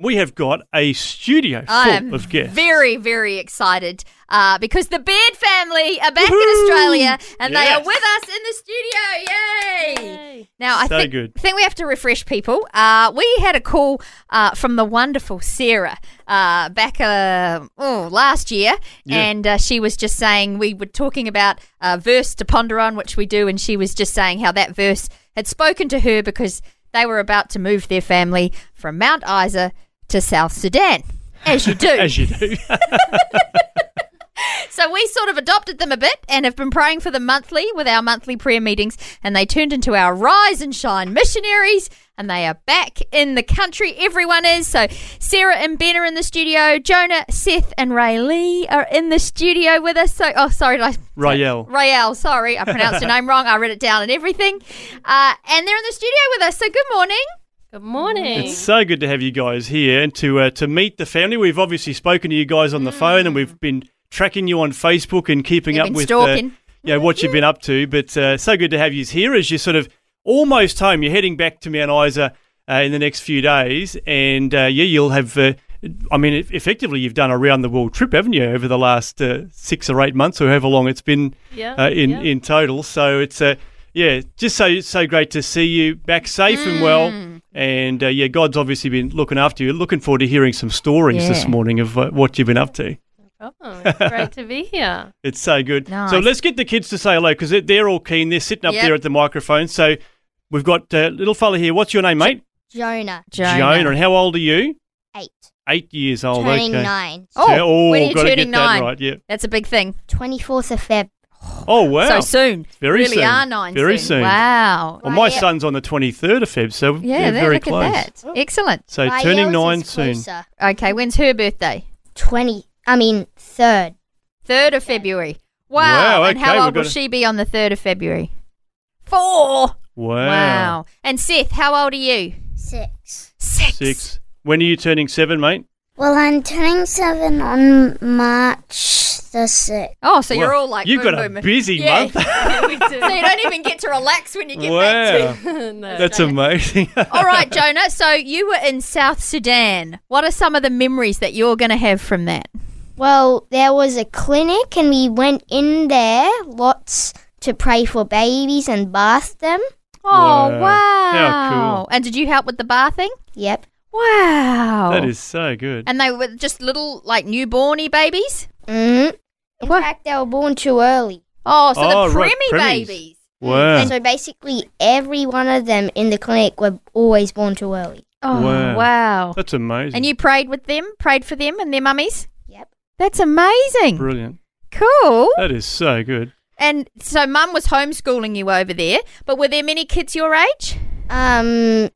We have got a studio full I'm of guests. very, very excited uh, because the Beard family are back in Australia and they are with us in the studio. Yay! Now, I So think, good. think we have to refresh people. Uh, we had a call uh, from the wonderful Sarah uh, back uh, oh, last year, Yeah. and uh, she was just saying we were talking about a verse to ponder on, which we do, and she was just saying how that verse had spoken to her because they were about to move their family from Mount Isa to South Sudan. As you do. As you do. So we sort of adopted them a bit and have been praying for them monthly with our monthly prayer meetings, and they turned into our Rise and Shine missionaries. And they are back in the country. Everyone is. So Sarah and Ben are in the studio. Jonah, Seth, and Ray Lee are in the studio with us. So, oh, sorry, I Rael. Rael, sorry, I pronounced your name wrong. I read it down and everything. Uh, and they're in the studio with us. So good morning. Good morning. It's so good to have you guys here and to uh, to meet the family. We've obviously spoken to you guys on the phone and we've been tracking you on Facebook and keeping You've up with. Uh, know, what you've been up to. But uh, so good to have you here as you're sort of almost home. You're heading back to Mount Isa uh, in the next few days, and uh, yeah, you'll have. Uh, I mean, effectively, you've done a round the world trip, haven't you, over the last uh, six or eight months, or however long it's been Yeah, uh, in yeah. in total. So it's uh, yeah, just so so great to see you back safe and well. And uh, yeah, God's obviously been looking after you. Looking forward to hearing some stories this morning of uh, what you've been up to. Oh, it's great to be here. It's so good. So let's get the kids to say hello because they're, they're all keen. They're sitting up Yep. there at the microphone. So we've got uh, little fella here. What's your name, mate? Jonah, Jonah. And how old are you? eight, Eight years old. turning okay. nine. Oh, So- oh, when are you gotta turning get that right. Yeah. That's a big thing. 24th of Feb. Oh wow. So soon. Very really soon. are nine Very soon. soon. Wow. Well, my yeah. son's on the twenty third of Feb, so Yeah, they're there, very look close. at that. Oh. Excellent. So Rael's turning is nine soon. closer. Okay, when's her birthday? 20, I mean, 3rd. 3rd of February. Wow. Wow, and how we've old will got she be on the 3rd of February? Four. Wow. And Seth, how old are you? Six. Six. Six. When are you turning seven, mate? Well, I'm turning seven on March the 6th. Oh, so you're Well, all like You've boom, got a boom. busy Yeah. month. we do. So you don't even get to relax when you get wow. back to. no. That's amazing. All right, Jonah. So you were in South Sudan. What are some of the memories that you're going to have from that? Well, there was a clinic and we went in there lots to pray for babies and bath them. Oh, Wow. wow. How cool. And did you help with the bathing? Yep. Wow. that is so good. And they were just little, like, newborny babies? Mm. In What? fact, they were born too early. Oh, so Oh, the right, preemie preemies. babies. Wow. And So basically, every one of them in the clinic were always born too early. Oh, Wow. wow. That's amazing. And you prayed with them, prayed for them and their mummies? Yep. That's amazing. Brilliant. Cool. That is so good. And so mum was homeschooling you over there, but were there many kids your age? Um,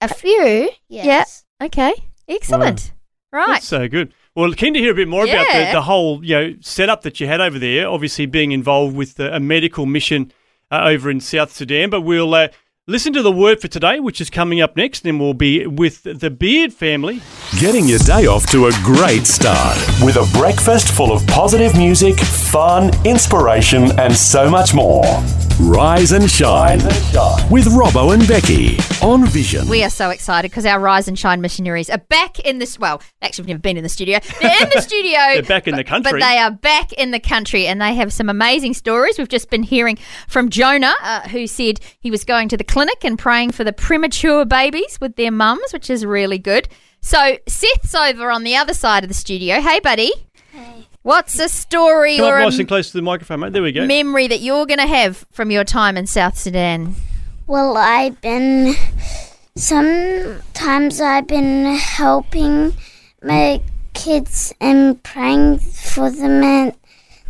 a few. Yes. Okay. Excellent. Right. That's so good. Well, keen to hear a bit more about the, the whole you know setup that you had over there. Obviously, being involved with the, a medical mission uh, over in South Sudan. But we'll uh, listen to the word for today, which is coming up next. Then we'll be with the Beard family. Getting your day off to a great start with a breakfast full of positive music, fun, inspiration, and so much more. Rise and shine with Robbo and Becky on Vision. We are so excited because our Rise and Shine missionaries are back in this. Well, actually, we've never been in the studio. They're in the studio. They're back in the country. But they are back in the country and they have some amazing stories. We've just been hearing from Jonah, uh, who said he was going to the clinic and praying for the premature babies with their mums, which is really good. So Seth's over on the other side of the studio. Hey, buddy. Hey. What's a story Come or up a nice and close to the microphone, mate. There we go. memory that you're going to have from your time in South Sudan? Well, I've been. Sometimes I've been helping my kids and praying for them, and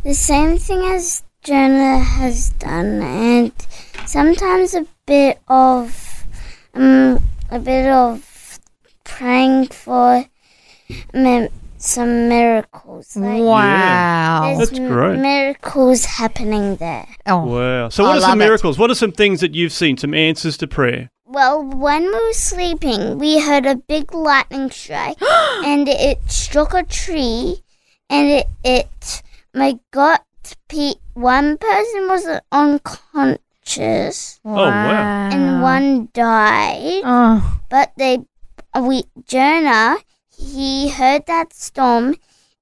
the same thing as Jonah has done, and sometimes a bit of, um, a bit of praying for mi- some miracles. Like, Wow. That's great. miracles happening there. Oh. Wow. So, I what are love some it. miracles? What are some things that you've seen? Some answers to prayer? Well, when we were sleeping, we heard a big lightning strike, and it struck a tree, and it it my got pe- one person was unconscious, Oh, wow. and one died. Oh. But they, we Jonah, he heard that storm,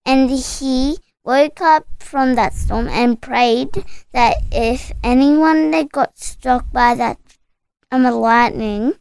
and he woke up from that storm and prayed that if anyone that got struck by that um lightning,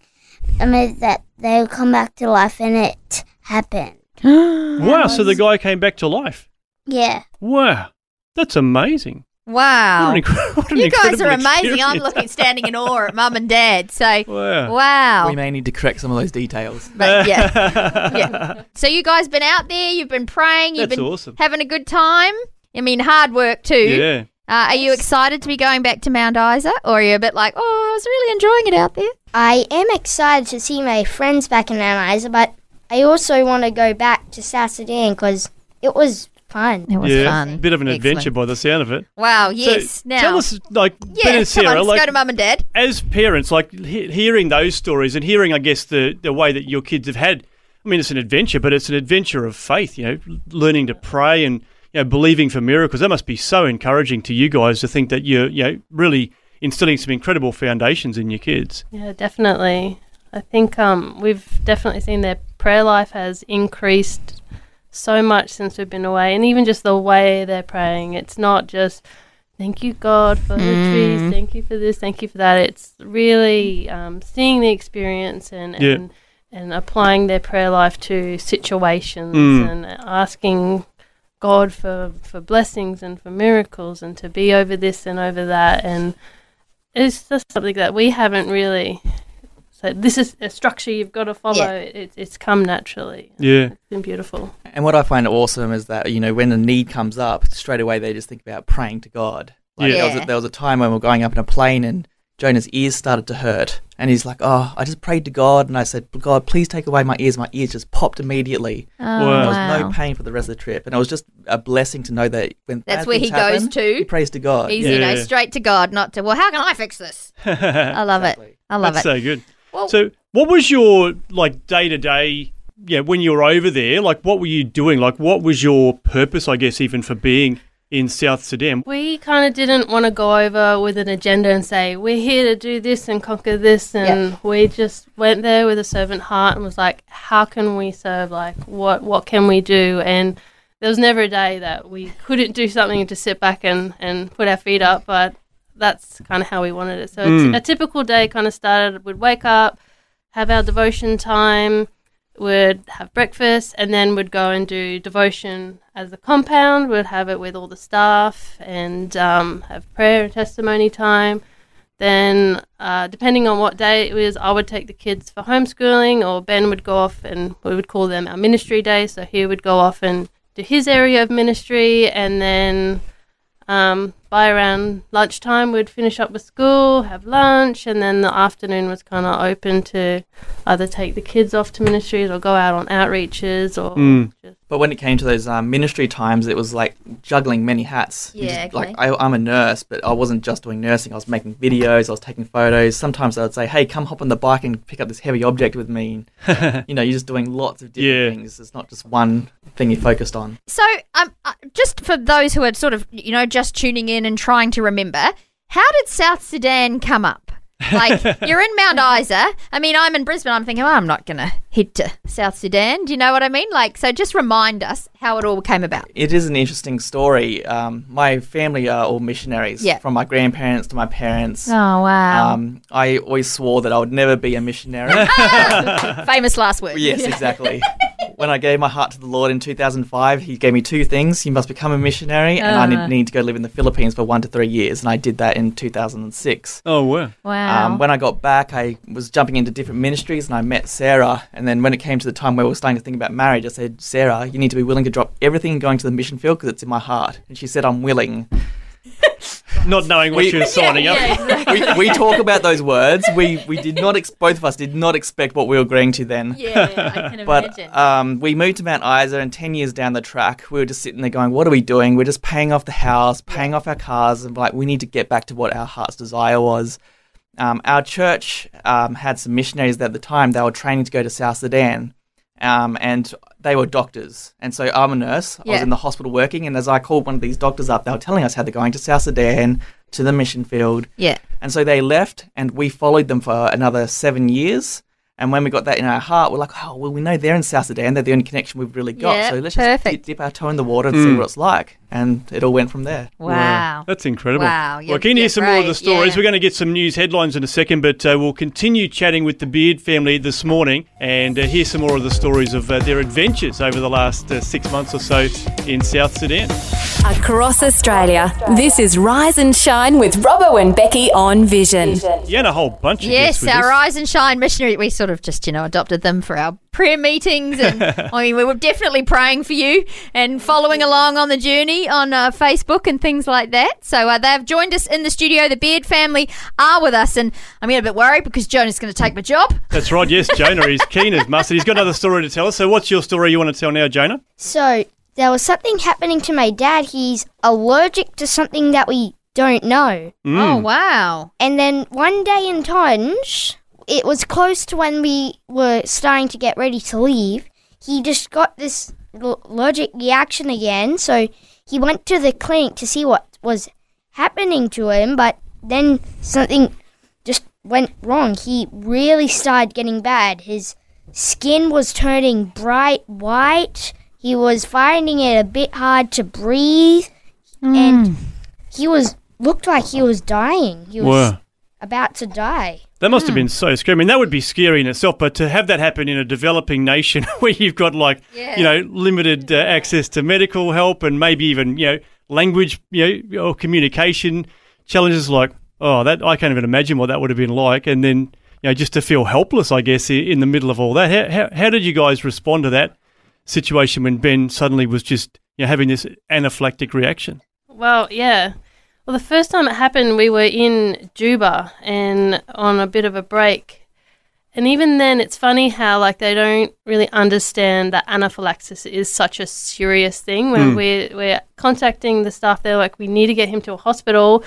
I mean that they'll come back to life, and it happened. Wow. So, the guy came back to life. Yeah. Wow. That's amazing. Wow. What an, incre- what an You guys are incredible amazing. I'm looking standing in awe at mum and dad. So, Wow. wow. We may need to correct some of those details. But yeah. yeah. So you guys been out there, you've been praying, you've That's been awesome. having a good time. I mean, hard work too. Yeah. Uh, are you excited to be going back to Mount Isa, or are you a bit like, oh, I was really enjoying it out there? I am excited to see my friends back in Mount Isa, but I also want to go back to South Sudan because it was fun. It was yeah. fun. Bit of an Excellent. adventure by the sound of it. Wow. So, Yes. now, tell us, like, Ben yeah. and come Sarah, on, let's like, go to mum and dad. as parents, like he- hearing those stories and hearing, I guess, the, the way that your kids have had. I mean, it's an adventure, but it's an adventure of faith. You know, learning to pray and you know believing for miracles. That must be so encouraging to you guys to think that you're you know really instilling some incredible foundations in your kids. Yeah, definitely. I think um, we've definitely seen their prayer life has increased so much since we've been away, and even just the way they're praying. It's not just thank you God for the trees, thank you for this, thank you for that. It's really um, seeing the experience and Yeah. and, and applying their prayer life to situations Mm. and asking God for for blessings and for miracles and to be over this and over that and it's just something that we haven't really. So this is a structure you've got to follow. Yeah. It, it's come naturally. Yeah. It's been beautiful. And what I find awesome is that, you know, when a need comes up, straight away they just think about praying to God. Like Yeah. There, was a, there was a time when we were going up in a plane and Jonah's ears started to hurt. And he's like, oh, I just prayed to God and I said, God, please take away my ears. My ears just popped immediately. Oh, Wow. There was no pain for the rest of the trip. And it was just a blessing to know that when That's bad where he happen, goes to. He prays to God. He's, Yeah. you know, straight to God, not to, well, how can I fix this? I love it. I love That's it. so good. Well- so, what was your like day to day? Yeah, when you were over there, like what were you doing? Like, what was your purpose? I guess even for being in South Sudan. We kind of didn't want to go over with an agenda and say we're here to do this and conquer this, and we just went there with a servant heart and was like, how can we serve? Like, what what can we do? And there was never a day that we couldn't do something to sit back and and put our feet up, but that's kind of how we wanted it. So Mm. a typical day kind of started. We'd wake up, have our devotion time, would have breakfast, and then we'd go and do devotion as a compound. We'd have it with all the staff and um, have prayer and testimony time. Then, uh, depending on what day it was, I would take the kids for homeschooling, or Ben would go off and we would call them our ministry day. So he would go off and do his area of ministry, and then um, by around lunchtime, we'd finish up with school, have lunch, and then the afternoon was kind of open to either take the kids off to ministries or go out on outreaches or Mm. just But when it came to those um, ministry times, it was like juggling many hats. You Yeah, just- Like okay. I, I'm a nurse, but I wasn't just doing nursing. I was making videos. I was taking photos. Sometimes I would say, "Hey, come hop on the bike and pick up this heavy object with me." And, you know, you're just doing lots of different Yeah. things. It's not just one thing you're focused on. So, um, uh, just for those who are sort of, you know, just tuning in and trying to remember, how did South Sudan come up? Like, you're in Mount Isa. I mean, I'm in Brisbane. I'm thinking, oh, I'm not going to head to South Sudan. Do you know what I mean? Like, so just remind us how it all came about. It is an interesting story. Um, my family are all missionaries, Yeah. from my grandparents to my parents. Oh, wow. Um, I always swore that I would never be a missionary. Famous last word. Yes, exactly. when I gave my heart to the Lord in 2005, He gave me two things. You must become a missionary, and I Uh. need, need to go live in the Philippines for one to three years. And I did that in 2006. Oh wow. Wow. Um, when I got back, I was jumping into different ministries and I met Sarah. And then when it came to the time where we were starting to think about marriage, I said, Sarah, you need to be willing to drop everything and going to the mission field because it's in my heart. And she said, I'm willing. Not knowing what We- you were signing up. for. we, we talk about those words. We we did not ex- both of us did not expect what we were agreeing to then. Yeah, I can But um, we moved to Mount Isa, and ten years down the track, we were just sitting there going, "What are we doing? We're just paying off the house, paying off our cars, and like we need to get back to what our heart's desire was." Um, our church um, had some missionaries at the time. They were training to go to South Sudan, um, and they were doctors. And so I'm a nurse. I was in the hospital working, and as I called one of these doctors up, they were telling us how they're going to South Sudan to the mission field. yeah. And so they left, and we followed them for another seven years. And when we got that in our heart, we're like, oh, well, we know they're in South Sudan. They're the only connection we've really got. Yeah, so let's just dip, dip our toe in the water and see what it's like. And it all went from there. Wow. That's incredible. Wow, Well, you're- keen to hear you're some more of the stories. yeah. We're going to get some news headlines in a second, but uh, we'll continue chatting with the Beard family this morning and uh, hear some more of the stories of uh, their adventures over the last uh, six months or so in South Sudan. Across Australia, this is Rise and Shine with Robbo and Becky on Vision. Yeah, and a whole bunch of Yes, with our us. Rise and Shine missionary. We sort of just, you know, adopted them for our prayer meetings. And I mean, we were definitely praying for you and following along on the journey on uh, Facebook and things like that. So uh, they've joined us in the studio. The Beard family are with us. And I'm getting a bit worried because Jonah's going to take my job. That's right, yes, Jonah. He's keen as mustard. He's got another story to tell us. So, what's your story you want to tell now, Jonah? So there was something happening to my dad. He's allergic to something that we don't know. Oh, wow. And then one day in Tonge, it was close to when we were starting to get ready to leave. He just got this l- allergic reaction again, so he went to the clinic to see what was happening to him, but then something just went wrong. He really started getting bad. His skin was turning bright white. He was finding it a bit hard to breathe, and hmm. he was looked like he was dying. He was Wow. About to die. That must have been so scary. I mean, that would be scary in itself, but to have that happen in a developing nation where you've got like, you know, limited uh, access to medical help and maybe even, you know, language, you know, or communication challenges like, oh, that I can't even imagine what that would have been like. And then, you know, just to feel helpless, I guess, in the middle of all that. How, how, how did you guys respond to that situation when Ben suddenly was just, you know, having this anaphylactic reaction? Well, yeah. Well, the first time it happened, we were in Juba and on a bit of a break. And even then, it's funny how like they don't really understand that anaphylaxis is such a serious thing. When we're we're contacting the staff, they're like, "We need to get him to a hospital."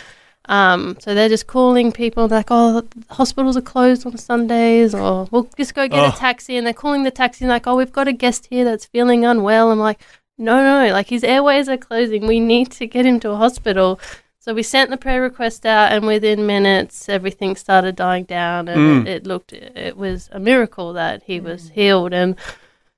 Um, so they're just calling people like, "Oh, hospitals are closed on Sundays," or "We'll just go get Oh. a taxi." And they're calling the taxi like, "Oh, we've got a guest here that's feeling unwell." I'm like, "No, no, like his airways are closing. We need to get him to a hospital." So we sent the prayer request out, and within minutes, everything started dying down, and mm. it, it looked it was a miracle that he was healed, and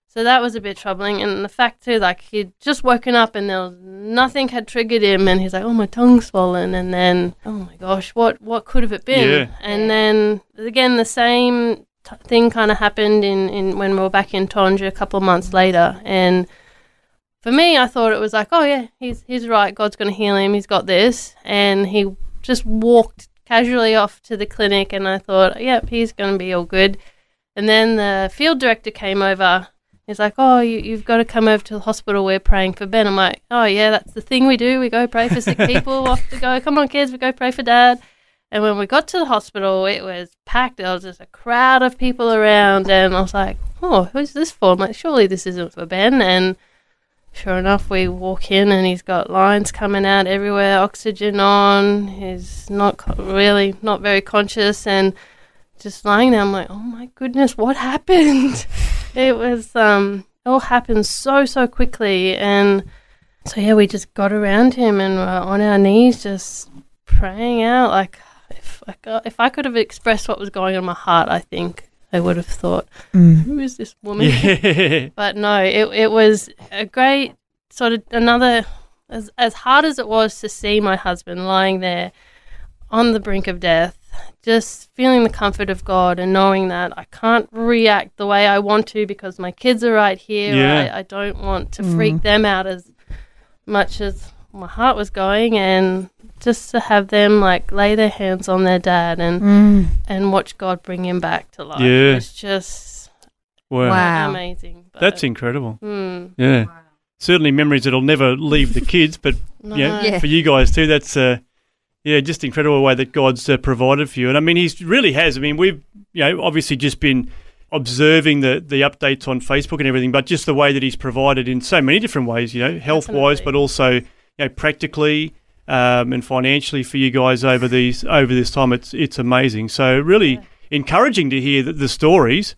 so that was a bit troubling. And the fact too, like he'd just woken up, and there was nothing had triggered him, and he's like, "Oh, my tongue's swollen," and then, "Oh my gosh, what what could have it been?" Yeah. And then again, the same t- thing kind of happened in, in when we were back in Tonja a couple of months later, and for me, I thought it was like, oh yeah, he's he's right. God's going to heal him. He's got this, and he just walked casually off to the clinic, and I thought, yep, he's going to be all good. And then the field director came over. He's like, oh, you, you've got to come over to the hospital. We're praying for Ben. I'm like, oh yeah, that's the thing we do. We go pray for sick people. off to go. Come on, kids, we go pray for dad. And when we got to the hospital, it was packed. There was just a crowd of people around, and I was like, "Oh, who's this for?" I'm like, "Surely this isn't for Ben." And sure enough, we walk in, and he's got lines coming out everywhere, oxygen on. He's not really not very conscious, and just lying there. I'm like, "Oh my goodness, what happened?" it was um, it all happened so so quickly, and so yeah, we just got around him and were on our knees, just praying out like if I, got, if I could have expressed what was going on in my heart, I think I would have thought, mm. who is this woman? Yeah. But no, it it was a great sort of another as as hard as it was to see my husband lying there on the brink of death, just feeling the comfort of God and knowing that I can't react the way I want to because my kids are right here. Yeah. I, I don't want to mm. freak them out as much as my heart was going and just to have them like lay their hands on their dad and and watch God bring him back to life. Yeah. It's just Wow. Wow. amazing. But, That's incredible. Hmm. Yeah. Certainly memories that'll never leave the kids, but No. yeah, Yeah. for you guys too, that's uh, Yeah, just incredible way that God's uh, provided for you, and I mean, He's really has. I mean, we've you know obviously just been observing the the updates on Facebook and everything, but just the way that He's provided in so many different ways, you know, health wise, but also you know practically um, and financially for you guys over these over this time. It's it's amazing. So really encouraging to hear the, the stories.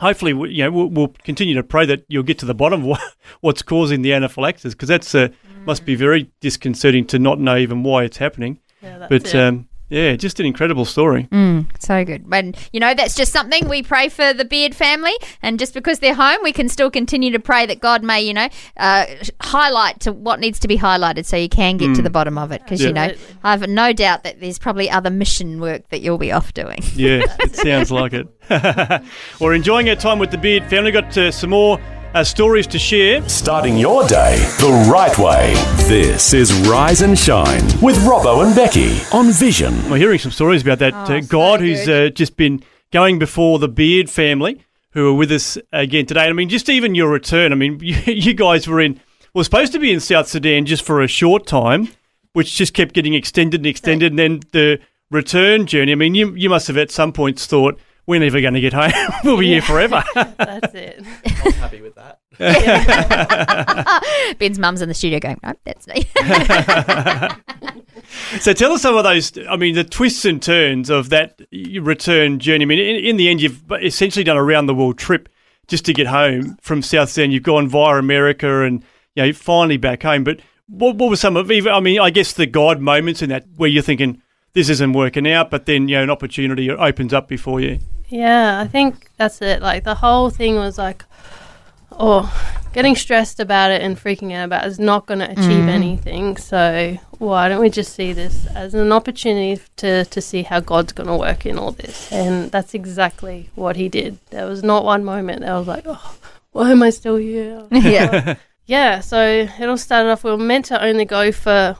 Hopefully, we- you know, we'll, we'll continue to pray that you'll get to the bottom of what, what's causing the anaphylaxis because that's uh, must be very disconcerting to not know even why it's happening. Yeah, that's But it. um, yeah, just an incredible story. Mm, so good. And, you know, that's just something we pray for the Beard family. And just because they're home, we can still continue to pray that God may, you know, uh, highlight to what needs to be highlighted so you can get to the bottom of it. Because, you know, I have no doubt that there's probably other mission work that you'll be off doing. Yeah, it sounds like it. We're enjoying our time with the Beard family. Got uh, some more uh, stories to share. Starting your day the right way. This is Rise and Shine with Robbo and Becky on Vision. We're hearing some stories about that uh, Oh, so God who's uh, just been going before the Beard family, who are with us again today. I mean, just even your return. I mean, you, you guys were in, were supposed to be in South Sudan just for a short time, which just kept getting extended and extended. And then the return journey. I mean, you you must have at some points thought we're never going to get home. we'll be here forever. That's it. Ben's mum's in the studio going, no, that's me. So tell us some of those. I mean, the twists and turns of that return journey. I mean, in, in the end, you've essentially done a round the world trip just to get home from South Sudan. You've gone via America and you know finally back home. But what, what were some of? even- I mean, I guess the God moments in that where you're thinking this isn't working out, but then you know an opportunity opens up before you. Yeah, I think that's it. Like the whole thing was like, oh, getting stressed about it and freaking out about it is not going to achieve anything. So why don't we just see this as an opportunity to to see how God's going to work in all this? And that's exactly what He did. There was not one moment that I was like, oh, why am I still here? yeah. Yeah, so it all started off. We were meant to only go for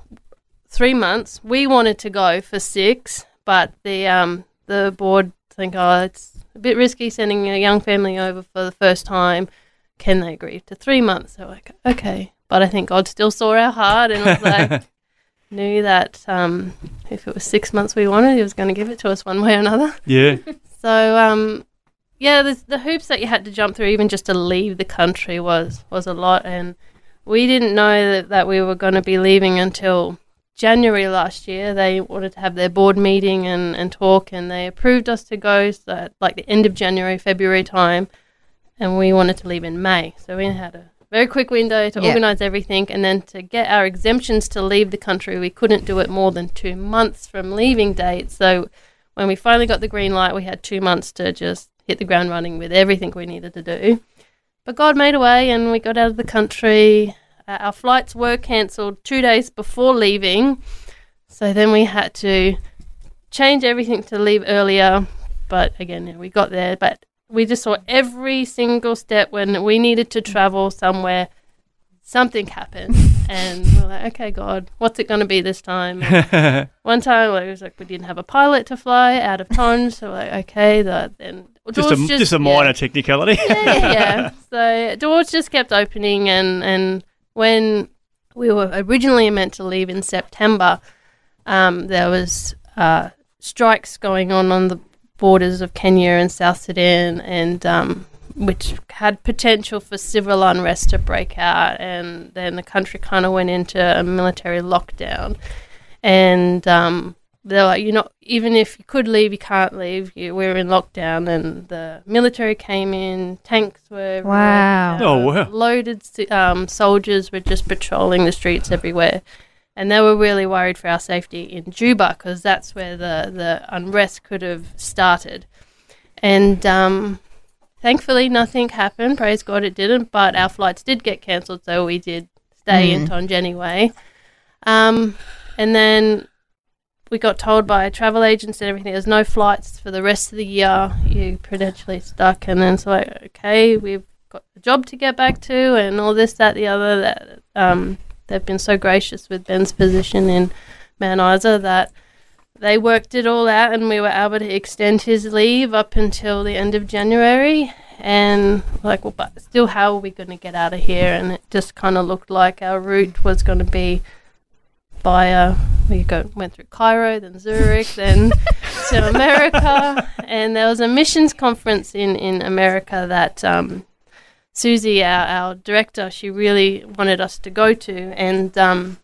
three months. We wanted to go for six, but the um the board think, oh, it's a bit risky sending a young family over for the first time. Can they agree to three months? So like, okay, but I think God still saw our heart and was like, knew that um if it was six months we wanted, He was going to give it to us one way or another. Yeah, So um, yeah, the, the hoops that you had to jump through even just to leave the country was was a lot, and we didn't know that, that we were going to be leaving until January last year. They wanted to have their board meeting and, and talk, and they approved us to go so at like the end of January, February time, and we wanted to leave in May. So we had a very quick window to Yeah. organize everything, and then to get our exemptions to leave the country, we couldn't do it more than two months from leaving date. So when we finally got the green light, we had two months to just hit the ground running with everything we needed to do. But God made a way, and we got out of the country. Uh, our flights were cancelled two days before leaving, so then we had to change everything to leave earlier. But again, yeah, we got there. But we just saw every single step when we needed to travel somewhere. Something happened, and we're like, "Okay, God, what's it going to be this time?" And one time, like, it was like we didn't have a pilot to fly out of Tonge, so we're like, okay, that then just a doors just, a yeah. minor technicality. yeah, yeah. So doors just kept opening, and and when we were originally meant to leave in September, um, there was uh, strikes going on on the borders of Kenya and South Sudan, and um, which had potential for civil unrest to break out, and then the country kind of went into a military lockdown, and um, they're like, you know, even if you could leave, you can't leave. You, we're in lockdown, and the military came in. Tanks were everywhere, Wow. Oh, wow. Loaded um, soldiers were just patrolling the streets everywhere, and they were really worried for our safety in Juba because that's where the the unrest could have started. And um, thankfully, nothing happened. Praise God, it didn't. But our flights did get cancelled, so we did stay in Tonge anyway. Um, and then we got told by travel agents and everything there's no flights for the rest of the year. You're potentially stuck, and then it's like, okay, we've got a job to get back to, and all this, that, the other. That um, they've been so gracious with Ben's position in Mount Isa that they worked it all out, and we were able to extend his leave up until the end of January. And like, well, but still, how are we going to get out of here? And it just kind of looked like our route was going to be via we go went through Cairo, then Zurich, then to America, and there was a missions conference in in America that um, Susie, our, our director, she really wanted us to go to, and um,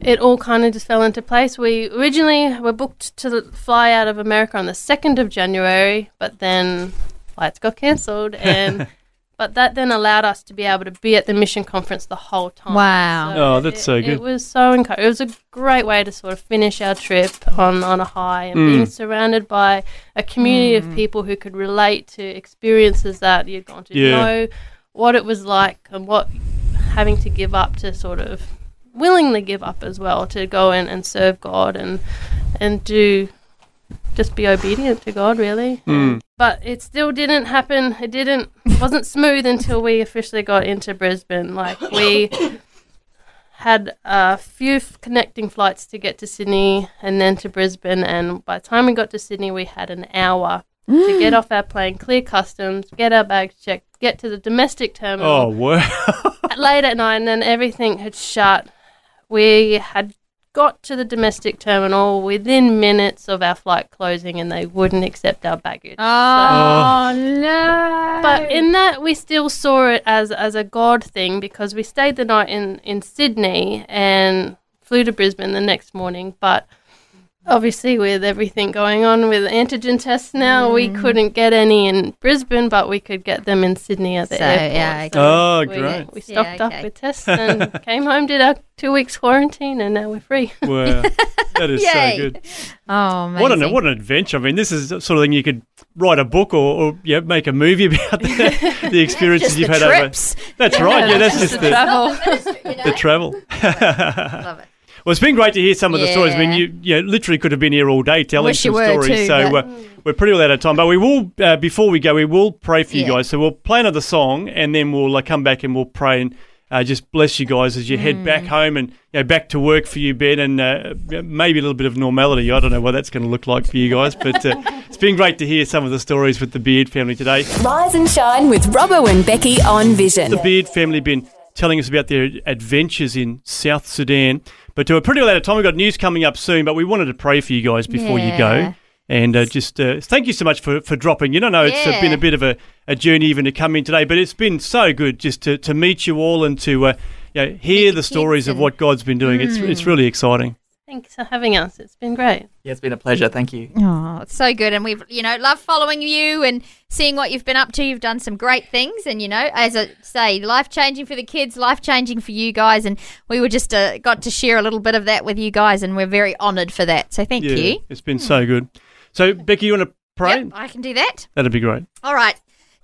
it all kind of just fell into place. We originally were booked to fly out of America on the second of January, but then flights got cancelled, and but that then allowed us to be able to be at the mission conference the whole time. Wow. Oh, that's it, so good. It was so encouraging. It was a great way to sort of finish our trip on, on a high and being surrounded by a community of people who could relate to experiences that you'd gone to Yeah. know what it was like and what having to give up to sort of willingly give up as well to go in and serve God and and do just be obedient to God really. Mm. But it still didn't happen. It didn't wasn't smooth until we officially got into Brisbane. Like we had a few f- connecting flights to get to Sydney and then to Brisbane and by the time we got to Sydney we had an hour to get mm. off our plane, clear customs, get our bags checked, get to the domestic terminal Oh, wow. late at night and then everything had shut. We had got to the domestic terminal within minutes of our flight closing and they wouldn't accept our baggage. Oh, oh, no. But in that, we still saw it as as a God thing because we stayed the night in in Sydney and flew to Brisbane the next morning. But obviously, with everything going on with antigen tests now, we Mm. couldn't get any in Brisbane, but we could get them in Sydney at the So, airport. yeah, okay. Oh, we, great. We Yeah, stocked okay. up with tests and came home, did our two weeks quarantine, and now we're free. wow. That is so good. oh, amazing. What an what an adventure! I mean, this is the sort of thing you could write a book or, or yeah, make a movie about the, the experiences Just you've the had trips. over. That's right. Yeah, that's just the, travel. the travel. Love it. Well, it's been great to hear some of the stories. I mean, you, you know, literally could have been here all day telling Wish some you were stories. too, so but- uh, we're pretty well out of time. But we will, uh, before we go, we will pray for you Yeah. guys. So we'll play another song and then we'll uh, come back and we'll pray and uh, just bless you guys as you head Mm. back home and you know, back to work for you, Ben, and uh, maybe a little bit of normality. I don't know what that's going to look like for you guys, but uh, it's been great to hear some of the stories with the Beard family today. Rise and shine with Robbo and Becky on Vision. The Beard family have been telling us about their adventures in South Sudan. But to a pretty well out of time, we've got news coming up soon, but we wanted to pray for you guys before you go. And uh, just uh, thank you so much for, for dropping in. I know it's uh, Yeah. been a bit of a, a journey even to come in today, but it's been so good just to, to meet you all and to uh, you know, hear the the stories of what God's been doing. It's, it's really exciting. Thanks for having us. It's been great. Yeah, it's been a pleasure. Thank you. Oh, it's so good, and we've you know love following you and seeing what you've been up to. You've done some great things, and you know, as I say, life changing for the kids, life changing for you guys, and we were just uh, got to share a little bit of that with you guys, and we're very honoured for that. So thank yeah, you. it's been so good. So, Becky, you want to pray? Yep, I can do that. That'd be great. All right.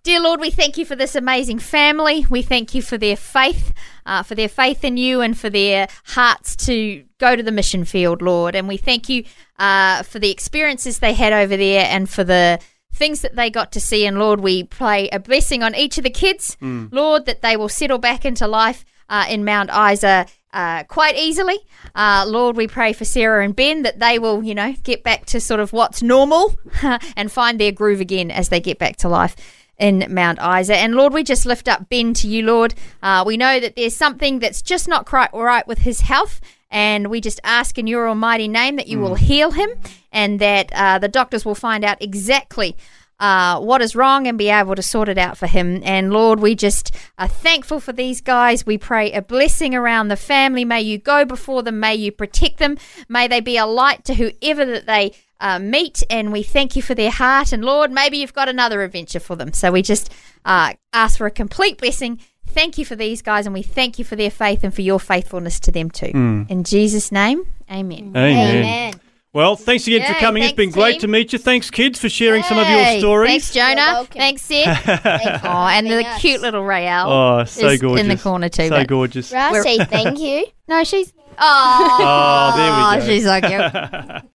Dear Lord, we thank you for this amazing family. We thank you for their faith, uh, for their faith in you, and for their hearts to go to the mission field, Lord. And we thank you uh, for the experiences they had over there and for the things that they got to see. And Lord, we pray a blessing on each of the kids, Lord, that they will settle back into life uh, in Mount Isa. Uh, quite easily, uh, Lord, we pray for Sarah and Ben that they will, you know, get back to sort of what's normal and find their groove again as they get back to life in Mount Isa. And Lord, we just lift up Ben to you, Lord. Uh, we know that there's something that's just not quite right with his health. And we just ask in your almighty name that you will heal him and that uh, the doctors will find out exactly uh, what is wrong and be able to sort it out for him. And Lord, we just are thankful for these guys. We pray a blessing around the family. May you go before them. May you protect them. May they be a light to whoever that they uh, meet. And we thank you for their heart. And Lord, maybe you've got another adventure for them. So we just uh, ask for a complete blessing. Thank you for these guys, and we thank you for their faith and for your faithfulness to them too. In Jesus' name, amen. Amen. Well, thanks again for Yay, coming. It's been thanks, great team. to meet you. Thanks, kids, for sharing some of your Hey, stories. Thanks, Jonah. welcome. Thanks, Seth. oh, and the cute little Rael. Oh, so is gorgeous. In the corner too. So gorgeous. Ra, thank you. No, she's. Oh, Oh, there we go. She's so cute.